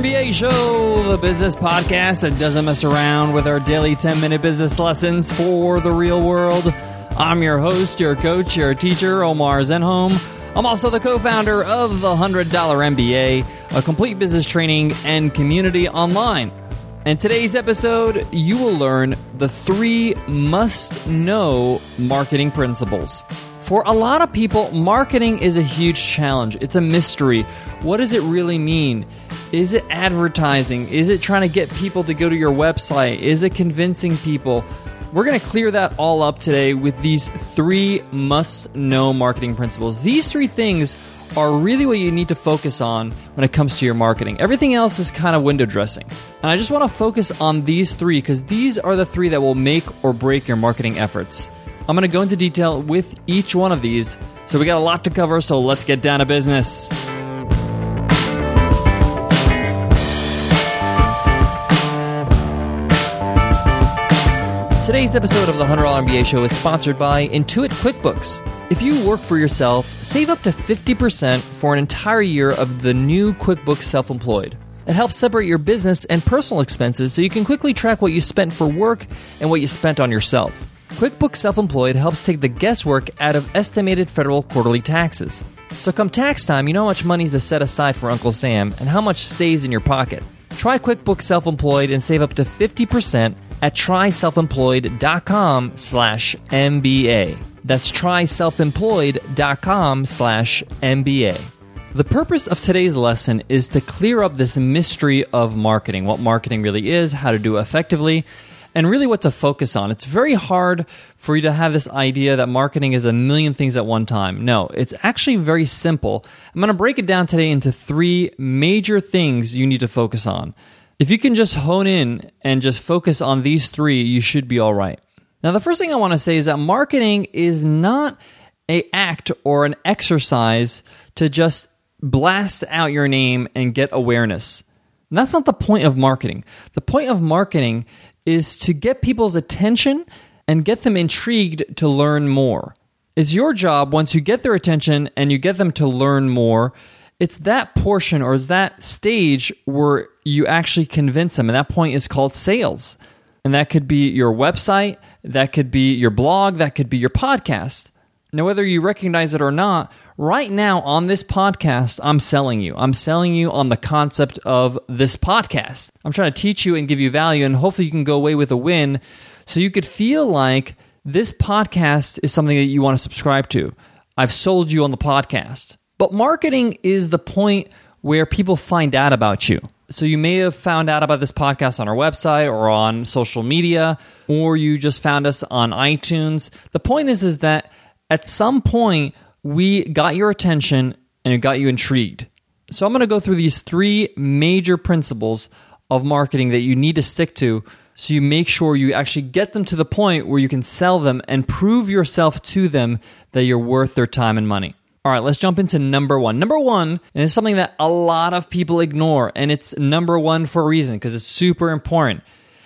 MBA Show, the business podcast that doesn't mess around with our daily 10 minute business lessons for the real world. I'm your host, your coach, your teacher, Omar Zenhom. I'm also the co founder of the $100 MBA, a complete business training and community online. In today's episode, you will learn the three must know marketing principles. For a lot of people, marketing is a huge challenge. It's a mystery. What does it really mean? Is it advertising? Is it trying to get people to go to your website? Is it convincing people? We're going to clear that all up today with these three must know marketing principles. These three things are really what you need to focus on when it comes to your marketing. Everything else is kind of window dressing. And I just want to focus on these three because these are the three that will make or break your marketing efforts. I'm going to go into detail with each one of these. So we got a lot to cover, so let's get down to business. Today's episode of the $100 MBA Show is sponsored by Intuit QuickBooks. If you work for yourself, save up to 50% for an entire year of the new QuickBooks Self Employed. It helps separate your business and personal expenses so you can quickly track what you spent for work and what you spent on yourself. QuickBooks Self Employed helps take the guesswork out of estimated federal quarterly taxes. So, come tax time, you know how much money to set aside for Uncle Sam and how much stays in your pocket. Try QuickBooks Self Employed and save up to 50% at tryselfemployed.com slash MBA. That's tryselfemployed.com slash MBA. The purpose of today's lesson is to clear up this mystery of marketing, what marketing really is, how to do it effectively, and really what to focus on. It's very hard for you to have this idea that marketing is a million things at one time. No, it's actually very simple. I'm going to break it down today into three major things you need to focus on. If you can just hone in and just focus on these three, you should be all right. Now, the first thing I want to say is that marketing is not a act or an exercise to just blast out your name and get awareness. And that's not the point of marketing. The point of marketing is to get people's attention and get them intrigued to learn more. It's your job once you get their attention and you get them to learn more. It's that portion or is that stage where you actually convince them. And that point is called sales. And that could be your website, that could be your blog, that could be your podcast. Now, whether you recognize it or not, right now on this podcast, I'm selling you. I'm selling you on the concept of this podcast. I'm trying to teach you and give you value, and hopefully, you can go away with a win so you could feel like this podcast is something that you want to subscribe to. I've sold you on the podcast. But marketing is the point where people find out about you. So you may have found out about this podcast on our website or on social media, or you just found us on iTunes. The point is, is that at some point we got your attention and it got you intrigued. So I'm going to go through these three major principles of marketing that you need to stick to so you make sure you actually get them to the point where you can sell them and prove yourself to them that you're worth their time and money. All right, let's jump into number one. Number one is something that a lot of people ignore, and it's number one for a reason because it's super important.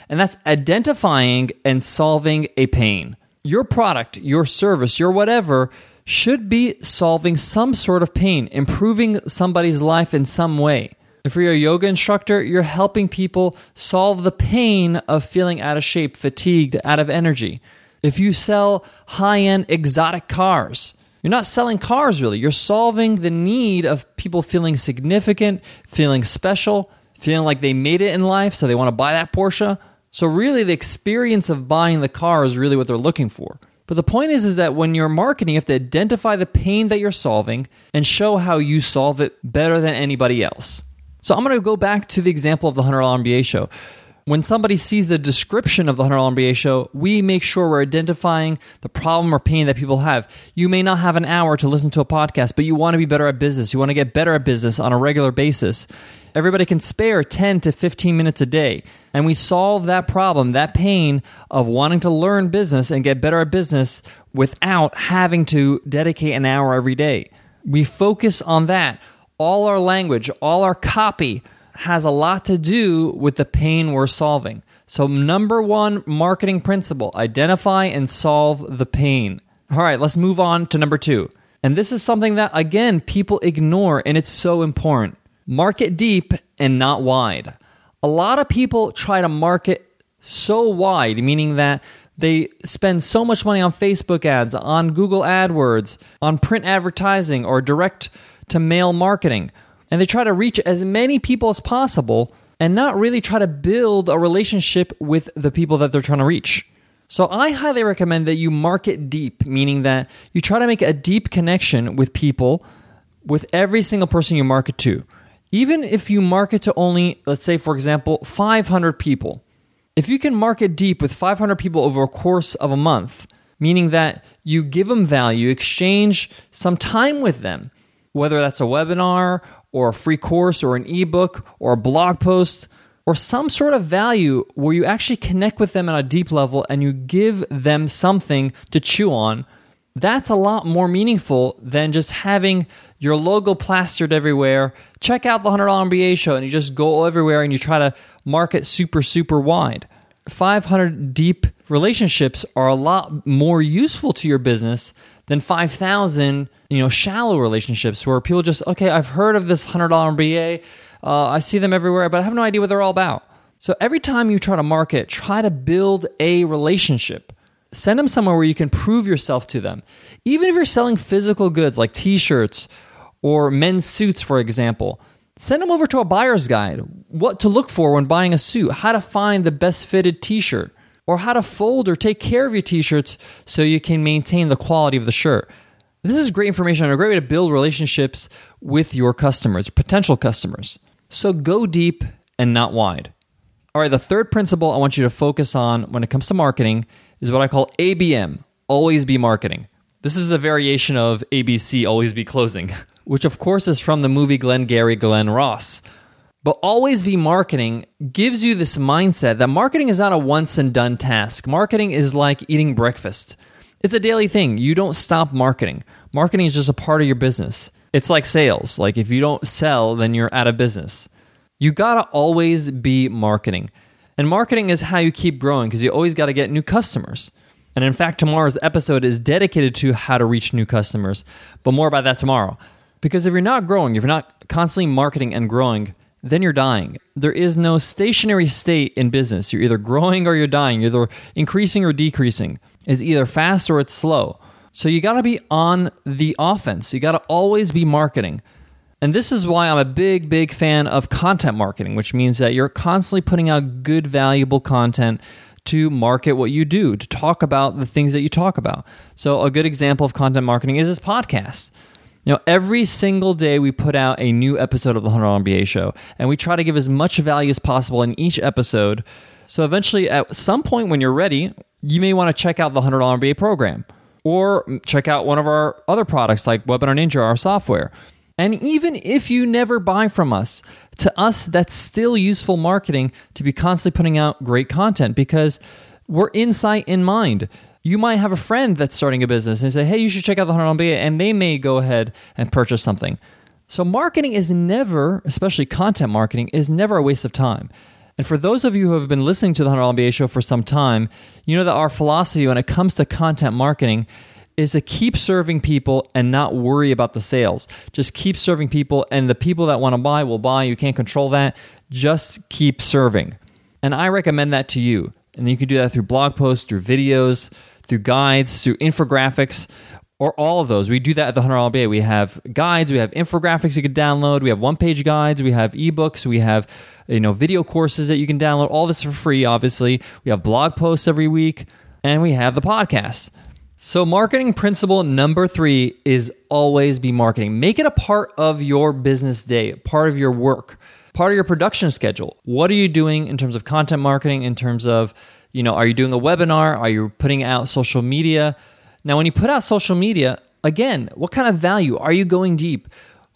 And that's identifying and solving a pain. Your product, your service, your whatever should be solving some sort of pain, improving somebody's life in some way. If you're a yoga instructor, you're helping people solve the pain of feeling out of shape, fatigued, out of energy. If you sell high end exotic cars, you're not selling cars really. You're solving the need of people feeling significant, feeling special, feeling like they made it in life, so they want to buy that Porsche. So really the experience of buying the car is really what they're looking for. But the point is is that when you're marketing, you have to identify the pain that you're solving and show how you solve it better than anybody else. So I'm going to go back to the example of the $100 MBA show. When somebody sees the description of the $100 MBA show, we make sure we're identifying the problem or pain that people have. You may not have an hour to listen to a podcast, but you want to be better at business. You want to get better at business on a regular basis. Everybody can spare 10 to 15 minutes a day. And we solve that problem, that pain of wanting to learn business and get better at business without having to dedicate an hour every day. We focus on that. All our language, all our copy, has a lot to do with the pain we're solving. So, number one marketing principle identify and solve the pain. All right, let's move on to number two. And this is something that, again, people ignore, and it's so important. Market deep and not wide. A lot of people try to market so wide, meaning that they spend so much money on Facebook ads, on Google AdWords, on print advertising, or direct to mail marketing. And they try to reach as many people as possible and not really try to build a relationship with the people that they're trying to reach. So I highly recommend that you market deep, meaning that you try to make a deep connection with people with every single person you market to. Even if you market to only, let's say, for example, 500 people, if you can market deep with 500 people over a course of a month, meaning that you give them value, exchange some time with them, whether that's a webinar or a free course or an ebook or a blog post or some sort of value where you actually connect with them at a deep level and you give them something to chew on, that's a lot more meaningful than just having your logo plastered everywhere. Check out the $100 MBA show and you just go everywhere and you try to market super, super wide. 500 deep relationships are a lot more useful to your business than 5,000, you know, shallow relationships where people just, okay, I've heard of this $100 MBA. Uh, I see them everywhere, but I have no idea what they're all about. So every time you try to market, try to build a relationship. Send them somewhere where you can prove yourself to them. Even if you're selling physical goods like t shirts or men's suits, for example, Send them over to a buyer's guide. What to look for when buying a suit, how to find the best fitted t shirt, or how to fold or take care of your t shirts so you can maintain the quality of the shirt. This is great information and a great way to build relationships with your customers, potential customers. So go deep and not wide. All right, the third principle I want you to focus on when it comes to marketing is what I call ABM always be marketing. This is a variation of ABC always be closing. which of course is from the movie Glengarry Glen Ross. But always be marketing gives you this mindset that marketing is not a once and done task. Marketing is like eating breakfast. It's a daily thing. You don't stop marketing. Marketing is just a part of your business. It's like sales. Like if you don't sell, then you're out of business. You got to always be marketing. And marketing is how you keep growing because you always got to get new customers. And in fact, tomorrow's episode is dedicated to how to reach new customers, but more about that tomorrow. Because if you're not growing, if you're not constantly marketing and growing, then you're dying. There is no stationary state in business. You're either growing or you're dying. You're either increasing or decreasing. It's either fast or it's slow. So you got to be on the offense. You got to always be marketing. And this is why I'm a big, big fan of content marketing, which means that you're constantly putting out good, valuable content to market what you do, to talk about the things that you talk about. So, a good example of content marketing is this podcast. Know, every single day we put out a new episode of the $100 MBA show, and we try to give as much value as possible in each episode. So eventually, at some point when you're ready, you may want to check out the $100 MBA program or check out one of our other products like Webinar Ninja, our software. And even if you never buy from us, to us, that's still useful marketing to be constantly putting out great content because we're insight in mind you might have a friend that's starting a business and say, hey, you should check out the 100 MBA, and they may go ahead and purchase something. So, marketing is never, especially content marketing, is never a waste of time. And for those of you who have been listening to the 100 MBA show for some time, you know that our philosophy when it comes to content marketing is to keep serving people and not worry about the sales. Just keep serving people, and the people that want to buy will buy. You can't control that. Just keep serving. And I recommend that to you. And you can do that through blog posts, through videos, through guides, through infographics, or all of those. We do that at the $100 MBA. We have guides, we have infographics you can download, we have one page guides, we have ebooks, we have you know video courses that you can download. All this for free, obviously. We have blog posts every week, and we have the podcast. So, marketing principle number three is always be marketing. Make it a part of your business day, part of your work, part of your production schedule. What are you doing in terms of content marketing, in terms of you know, are you doing a webinar? Are you putting out social media? Now, when you put out social media, again, what kind of value? Are you going deep?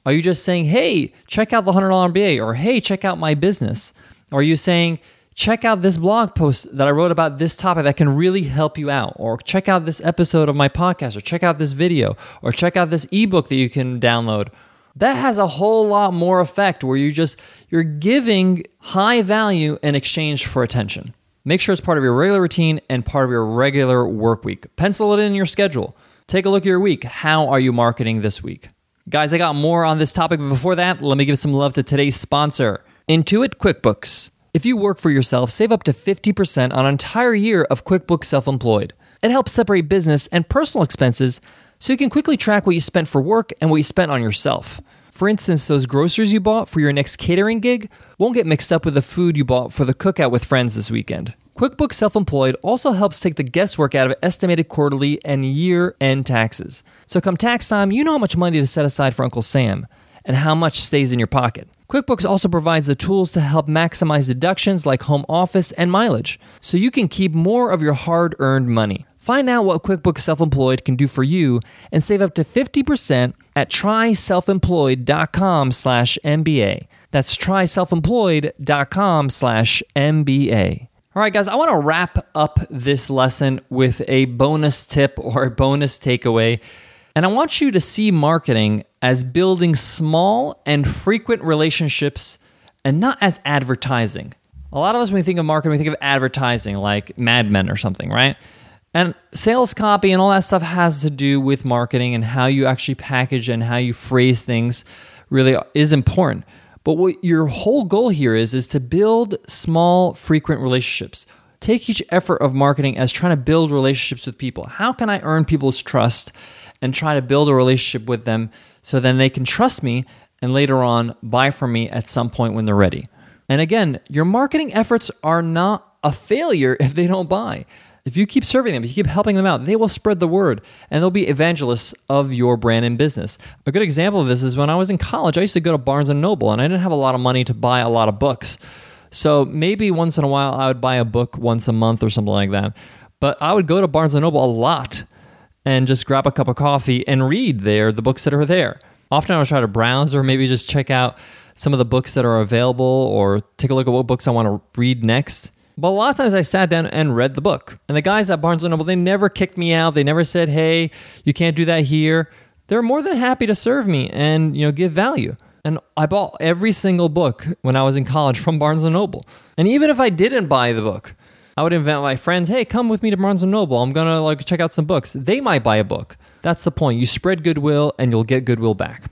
Are you just saying, hey, check out the $100 MBA or hey, check out my business? Or are you saying, check out this blog post that I wrote about this topic that can really help you out, or check out this episode of my podcast, or check out this video, or check out this ebook that you can download. That has a whole lot more effect where you just you're giving high value in exchange for attention. Make sure it's part of your regular routine and part of your regular work week. Pencil it in your schedule. Take a look at your week. How are you marketing this week? Guys, I got more on this topic, but before that, let me give some love to today's sponsor, Intuit QuickBooks. If you work for yourself, save up to 50% on an entire year of QuickBooks Self Employed. It helps separate business and personal expenses so you can quickly track what you spent for work and what you spent on yourself. For instance, those groceries you bought for your next catering gig won't get mixed up with the food you bought for the cookout with friends this weekend. QuickBooks Self Employed also helps take the guesswork out of estimated quarterly and year end taxes. So, come tax time, you know how much money to set aside for Uncle Sam and how much stays in your pocket. QuickBooks also provides the tools to help maximize deductions like home office and mileage, so you can keep more of your hard earned money. Find out what QuickBooks Self Employed can do for you and save up to 50% at tryselfemployed.com slash MBA. That's tryselfemployed.com slash MBA. All right, guys, I want to wrap up this lesson with a bonus tip or a bonus takeaway. And I want you to see marketing as building small and frequent relationships and not as advertising. A lot of us, when we think of marketing, we think of advertising like Mad Men or something, right? And sales copy and all that stuff has to do with marketing and how you actually package and how you phrase things really is important. But what your whole goal here is is to build small, frequent relationships. Take each effort of marketing as trying to build relationships with people. How can I earn people's trust and try to build a relationship with them so then they can trust me and later on buy from me at some point when they're ready? And again, your marketing efforts are not a failure if they don't buy. If you keep serving them, if you keep helping them out, they will spread the word and they'll be evangelists of your brand and business. A good example of this is when I was in college, I used to go to Barnes and Noble and I didn't have a lot of money to buy a lot of books. So maybe once in a while I would buy a book once a month or something like that. But I would go to Barnes and Noble a lot and just grab a cup of coffee and read there the books that are there. Often I'll try to browse or maybe just check out some of the books that are available or take a look at what books I want to read next. But a lot of times I sat down and read the book. And the guys at Barnes & Noble, they never kicked me out. They never said, hey, you can't do that here. They're more than happy to serve me and, you know, give value. And I bought every single book when I was in college from Barnes & Noble. And even if I didn't buy the book, I would invite my friends, hey, come with me to Barnes & Noble. I'm going to like check out some books. They might buy a book. That's the point. You spread goodwill and you'll get goodwill back.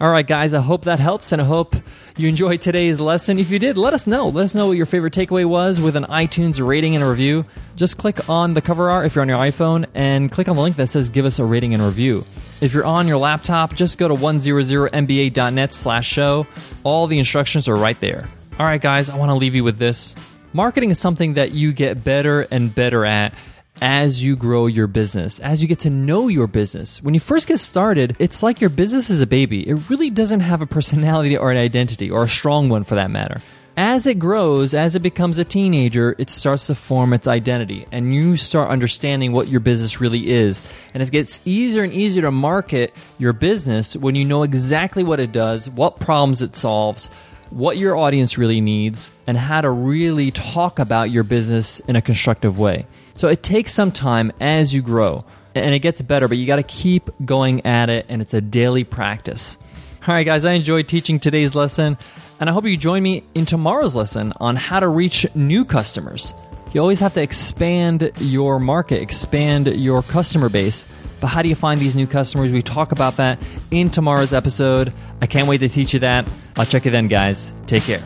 All right, guys, I hope that helps and I hope you enjoyed today's lesson. If you did, let us know. Let us know what your favorite takeaway was with an iTunes rating and a review. Just click on the cover art if you're on your iPhone and click on the link that says give us a rating and review. If you're on your laptop, just go to 100mba.net slash show. All the instructions are right there. All right, guys, I want to leave you with this. Marketing is something that you get better and better at as you grow your business, as you get to know your business. When you first get started, it's like your business is a baby. It really doesn't have a personality or an identity, or a strong one for that matter. As it grows, as it becomes a teenager, it starts to form its identity, and you start understanding what your business really is. And it gets easier and easier to market your business when you know exactly what it does, what problems it solves, what your audience really needs, and how to really talk about your business in a constructive way. So it takes some time as you grow and it gets better, but you got to keep going at it and it's a daily practice. All right, guys, I enjoyed teaching today's lesson and I hope you join me in tomorrow's lesson on how to reach new customers. You always have to expand your market, expand your customer base. But how do you find these new customers? We talk about that in tomorrow's episode. I can't wait to teach you that. I'll check you then, guys. Take care.